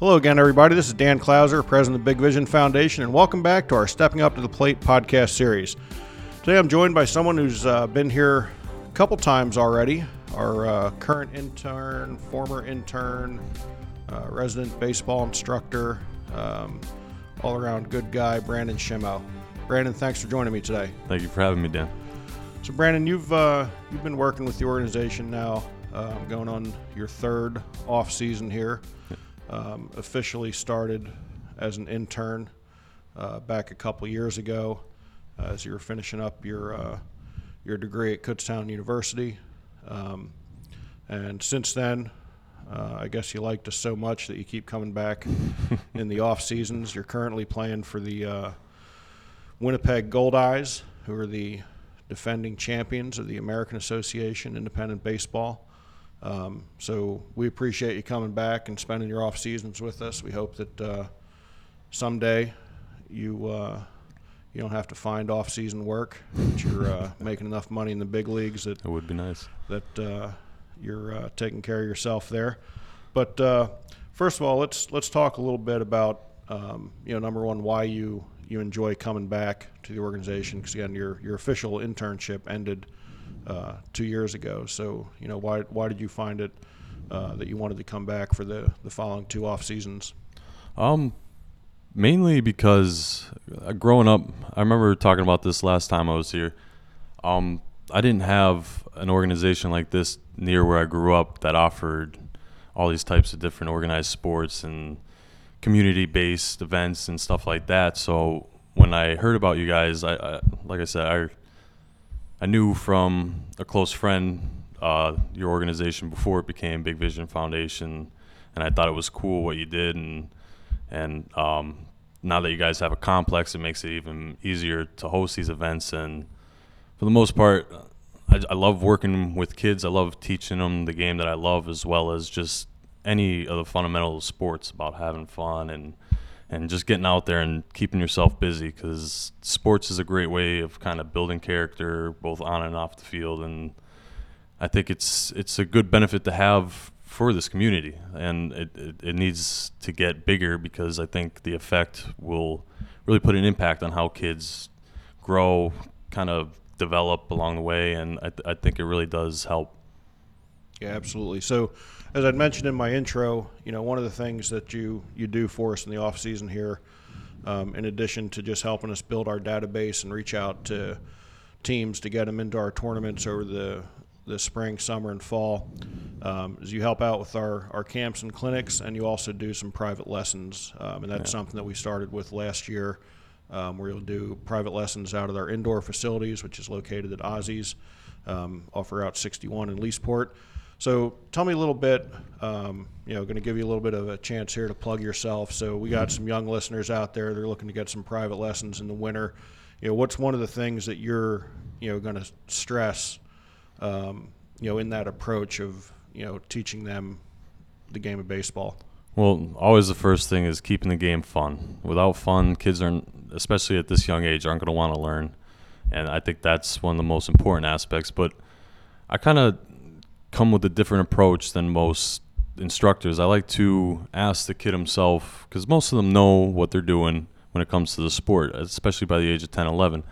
Hello again, everybody. This is Dan Klauser, president of the Big Vision Foundation, and welcome back to our Stepping Up to the Plate podcast series. Today I'm joined by someone who's uh, been here a couple times already our uh, current intern, former intern, uh, resident baseball instructor, um, all around good guy, Brandon Shimo. Brandon, thanks for joining me today. Thank you for having me, Dan. So, Brandon, you've uh, you've been working with the organization now, um, going on your third off season here. Um, officially started as an intern uh, back a couple years ago, uh, as you were finishing up your uh, your degree at Kutztown University, um, and since then. Uh, I guess you liked us so much that you keep coming back in the off seasons. You're currently playing for the uh, Winnipeg Goldeyes, who are the defending champions of the American Association Independent Baseball. Um, so we appreciate you coming back and spending your off seasons with us. We hope that uh, someday you uh, you don't have to find off season work. That you're uh, making enough money in the big leagues that it would be nice that uh, you're uh, taking care of yourself there. But uh, first of all, let's let's talk a little bit about um, you know number one why you you enjoy coming back to the organization because again your your official internship ended uh, two years ago. So you know why why did you find it uh, that you wanted to come back for the the following two off seasons? Um, mainly because uh, growing up, I remember talking about this last time I was here. Um, I didn't have an organization like this near where I grew up that offered all these types of different organized sports and community-based events and stuff like that. So when I heard about you guys, I, I like I said, I I knew from a close friend uh, your organization before it became Big Vision Foundation, and I thought it was cool what you did, and and um, now that you guys have a complex, it makes it even easier to host these events. And for the most part, I, I love working with kids. I love teaching them the game that I love, as well as just any of the fundamental sports about having fun and and just getting out there and keeping yourself busy because sports is a great way of kind of building character both on and off the field and I think it's it's a good benefit to have for this community and it, it, it needs to get bigger because I think the effect will really put an impact on how kids grow kind of develop along the way and I, th- I think it really does help. Yeah absolutely. So as I'd mentioned in my intro, you know, one of the things that you you do for us in the off season here, um, in addition to just helping us build our database and reach out to teams to get them into our tournaments over the the spring, summer, and fall, um, is you help out with our, our camps and clinics, and you also do some private lessons, um, and that's yeah. something that we started with last year. Um, where you'll do private lessons out of our indoor facilities, which is located at Ozzy's, um, off Route 61 in Leesport. So tell me a little bit. Um, you know, going to give you a little bit of a chance here to plug yourself. So we got some young listeners out there. They're looking to get some private lessons in the winter. You know, what's one of the things that you're you know going to stress? Um, you know, in that approach of you know teaching them the game of baseball. Well, always the first thing is keeping the game fun. Without fun, kids aren't, especially at this young age, aren't going to want to learn, and I think that's one of the most important aspects. But I kind of come with a different approach than most instructors. I like to ask the kid himself because most of them know what they're doing when it comes to the sport, especially by the age of 10, 11.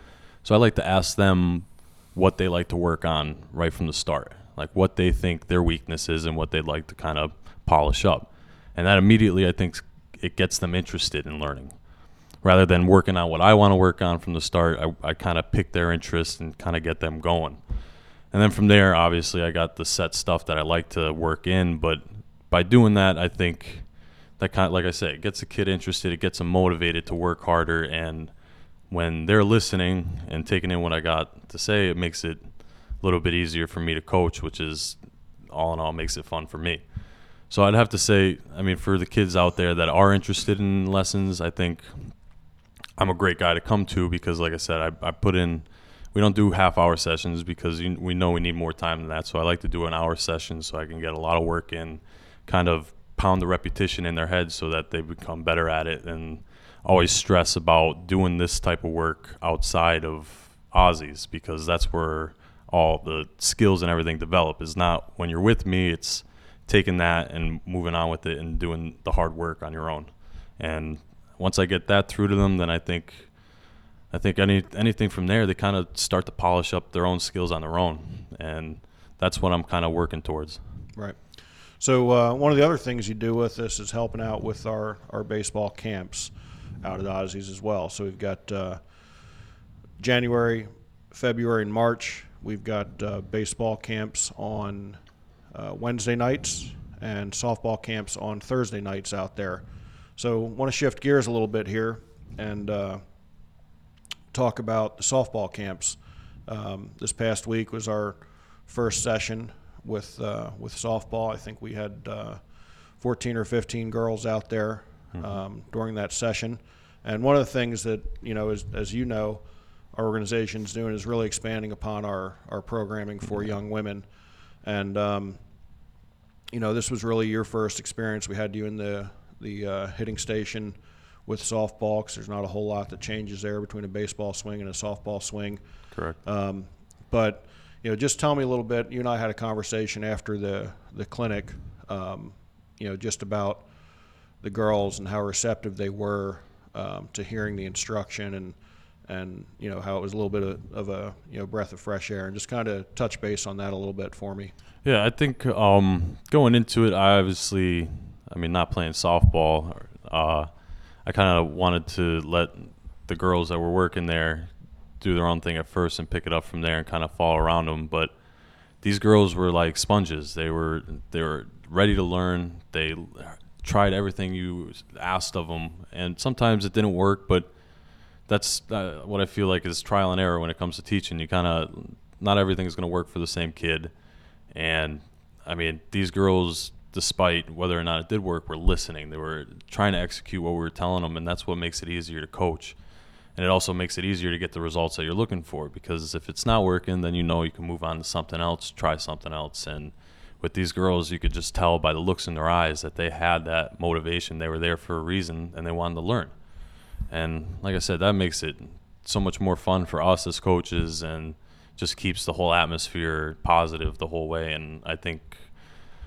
So I like to ask them what they like to work on right from the start, like what they think their weakness is and what they'd like to kind of polish up. And that immediately, I think, it gets them interested in learning. Rather than working on what I want to work on from the start, I, I kind of pick their interest and kind of get them going and then from there, obviously, I got the set stuff that I like to work in. But by doing that, I think that kind of, like I said, it gets the kid interested. It gets them motivated to work harder. And when they're listening and taking in what I got to say, it makes it a little bit easier for me to coach, which is all in all makes it fun for me. So I'd have to say, I mean, for the kids out there that are interested in lessons, I think I'm a great guy to come to because, like I said, I, I put in we don't do half hour sessions because we know we need more time than that. So I like to do an hour session so I can get a lot of work in, kind of pound the repetition in their heads so that they become better at it and always stress about doing this type of work outside of Ozzy's because that's where all the skills and everything develop is not when you're with me it's taking that and moving on with it and doing the hard work on your own. And once I get that through to them, then I think I think any anything from there, they kind of start to polish up their own skills on their own, and that's what I'm kind of working towards. Right. So uh, one of the other things you do with this is helping out with our, our baseball camps out at Ozzy's as well. So we've got uh, January, February, and March. We've got uh, baseball camps on uh, Wednesday nights and softball camps on Thursday nights out there. So want to shift gears a little bit here and uh, talk about the softball camps. Um, this past week was our first session with uh, with softball. I think we had uh, 14 or 15 girls out there um, during that session. And one of the things that you know, as, as you know, our organization's doing is really expanding upon our our programming for young women. And um, you know, this was really your first experience. We had you in the the uh, hitting station with softball because there's not a whole lot that changes there between a baseball swing and a softball swing. Correct. Um, but you know, just tell me a little bit. You and I had a conversation after the the clinic. Um, you know, just about the girls and how receptive they were um, to hearing the instruction and and you know how it was a little bit of, of a you know breath of fresh air and just kind of touch base on that a little bit for me. Yeah, I think um, going into it, I obviously, I mean, not playing softball, uh, I kind of wanted to let the girls that were working there do their own thing at first and pick it up from there and kind of follow around them. But these girls were like sponges. They were they were ready to learn. They tried everything you asked of them, and sometimes it didn't work, but that's uh, what I feel like is trial and error when it comes to teaching. You kind of not everything is going to work for the same kid, and I mean these girls, despite whether or not it did work, we were listening. They were trying to execute what we were telling them, and that's what makes it easier to coach. And it also makes it easier to get the results that you're looking for because if it's not working, then you know you can move on to something else, try something else. And with these girls, you could just tell by the looks in their eyes that they had that motivation. They were there for a reason and they wanted to learn. And like I said, that makes it so much more fun for us as coaches and just keeps the whole atmosphere positive the whole way. And I think,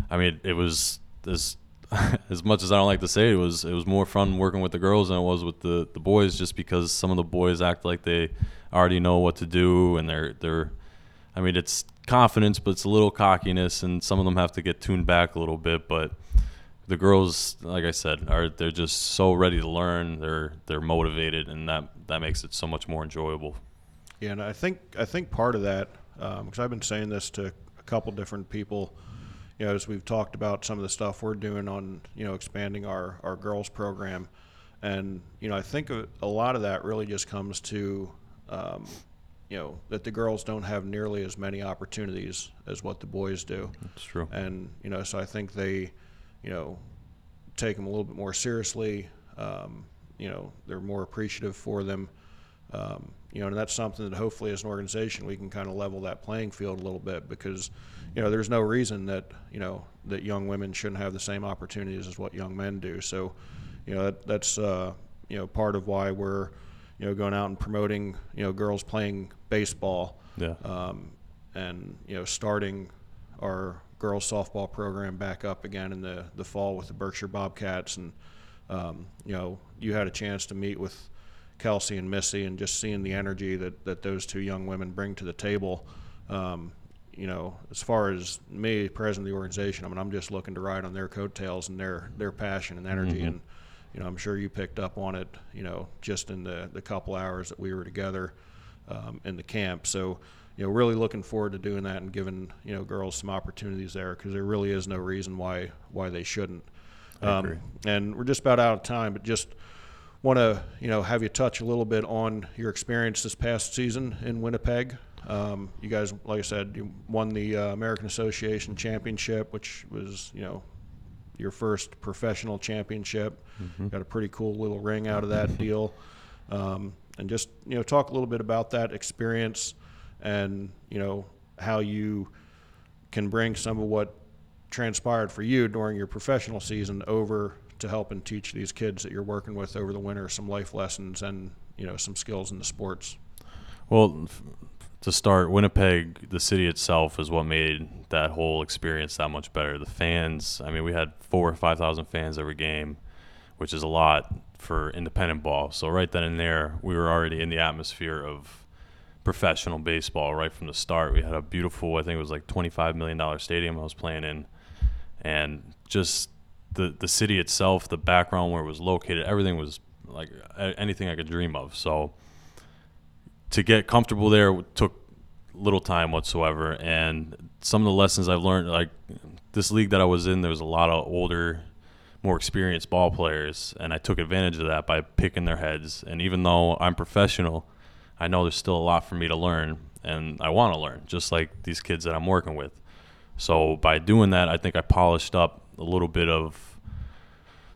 I mean, it was as as much as I don't like to say, it was it was more fun working with the girls than it was with the, the boys, just because some of the boys act like they already know what to do and they're they're, I mean, it's confidence, but it's a little cockiness, and some of them have to get tuned back a little bit, but the girls, like I said, are they're just so ready to learn. They're they're motivated, and that that makes it so much more enjoyable. Yeah, and I think I think part of that um, because I've been saying this to a couple different people. You know, as we've talked about some of the stuff we're doing on you know expanding our our girls program, and you know I think a, lot of that really just comes to um, you know that the girls don't have nearly as many opportunities as what the boys do. It's true. and you know so I think they you know take them a little bit more seriously um, you know they're more appreciative for them um, you know and that's something that hopefully as an organization we can kind of level that playing field a little bit because you know there's no reason that you know that young women shouldn't have the same opportunities as what young men do so you know that, that's uh, you know part of why we're you know going out and promoting you know girls playing baseball Yeah. um, and you know starting our girls softball program back up again in the the fall with the Berkshire Bobcats and um, you know you had a chance to meet with Kelsey and Missy and just seeing the energy that that those two young women bring to the table. Um, you know, as far as me, president of the organization, I mean, I'm just looking to ride on their coattails and their their passion and energy, and you know, I'm sure you picked up on it. You know, just in the the couple hours that we were together um, in the camp. So, you know, really looking forward to doing that and giving you know girls some opportunities there because there really is no reason why why they shouldn't. Agree. And we're just about out of time, but just want to you know have you touch a little bit on your experience this past season in Winnipeg. Um, you guys, like I said, you won the uh, American Association Championship, which was you know your first professional championship. Got a pretty cool little ring out of that deal, um, and just you know talk a little bit about that experience and you know how you can bring some of what transpired for you during your professional season over to help and teach these kids that you're working with over the winter some life lessons and you know some skills in the sports. Well, to start, Winnipeg, the city itself, is what made that whole experience that much better. The fans, I mean, we had four or 5,000 fans every game, which is a lot for independent ball. So, right then and there, we were already in the atmosphere of professional baseball right from the start. We had a beautiful, I think it was like $25 million stadium I was playing in. And just the, the city itself, the background where it was located, everything was like anything I could dream of. So, to get comfortable there took little time whatsoever. And some of the lessons i've learned like this league that i was in there was a lot of older more experienced ball players and i took advantage of that by picking their heads. And even though i'm professional i know there's still a lot for me to learn and i want to learn just like these kids that i'm working with. So by doing that i think i polished up a little bit of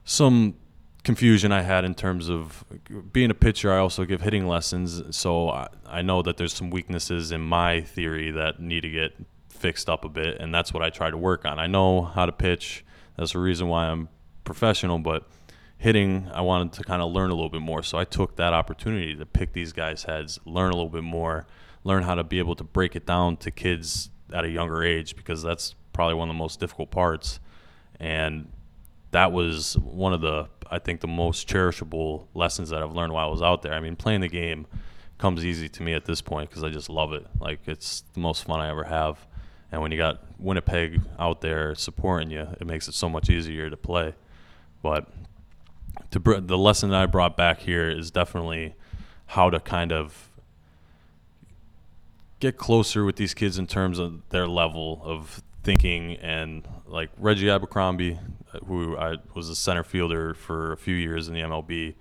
some confusion I had in terms of being a pitcher. I also give hitting lessons, so I, I know that there's some weaknesses in my theory that need to get fixed up a bit, and that's what I try to work on. I know how to pitch. That's the reason why I'm professional, but hitting, I wanted to kind of learn a little bit more. So I took that opportunity to pick these guys' heads, learn a little bit more, learn how to be able to break it down to kids at a younger age because that's probably one of the most difficult parts. And that was one of the I think the most cherishable lessons that I've learned while I was out there. I mean, playing the game comes easy to me at this point because I just love it. Like it's the most fun I ever have. And when you got Winnipeg out there supporting you, it makes it so much easier to play. But to br- the lesson that I brought back here is definitely how to kind of get closer with these kids in terms of their level of thinking and like Reggie Abercrombie, uh, who I was a center fielder for a few years in the MLB.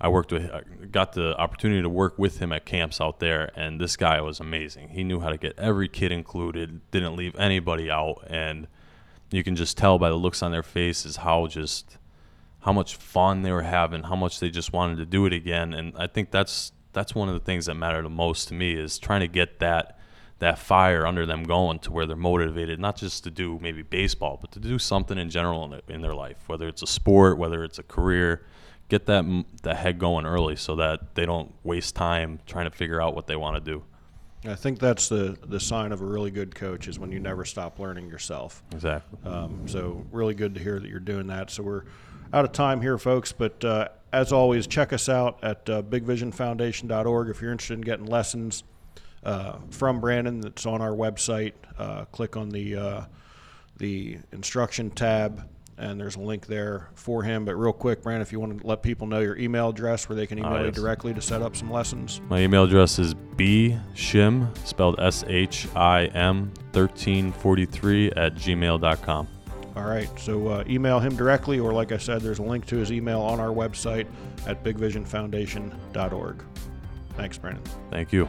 I worked with, I got the opportunity to work with him at camps out there, and this guy was amazing. He knew how to get every kid included, didn't leave anybody out, and you can just tell by the looks on their faces how just how much fun they were having, how much they just wanted to do it again. And I think that's that's one of the things that matter the most to me is trying to get that that fire under them going to where they're motivated, not just to do maybe baseball, but to do something in general in their, in their life, whether it's a sport, whether it's a career. Get that that head going early so that they don't waste time trying to figure out what they want to do. I think that's the, the sign of a really good coach is when you never stop learning yourself. Exactly. Um, so really good to hear that you're doing that. So we're out of time here, folks. But uh, as always, check us out at uh, BigVisionFoundation.org if you're interested in getting lessons uh, from Brandon. That's on our website. Uh, click on the uh, the instruction tab, and there's a link there for him. But real quick, Brandon, if you want to let people know your email address where they can email you directly to set up some lessons. My email address is bshim, spelled S H I M, 1343 at gmail.com. All right. So uh, email him directly, or like I said, there's a link to his email on our website at BigVisionFoundation.org. Thanks, Brandon. Thank you.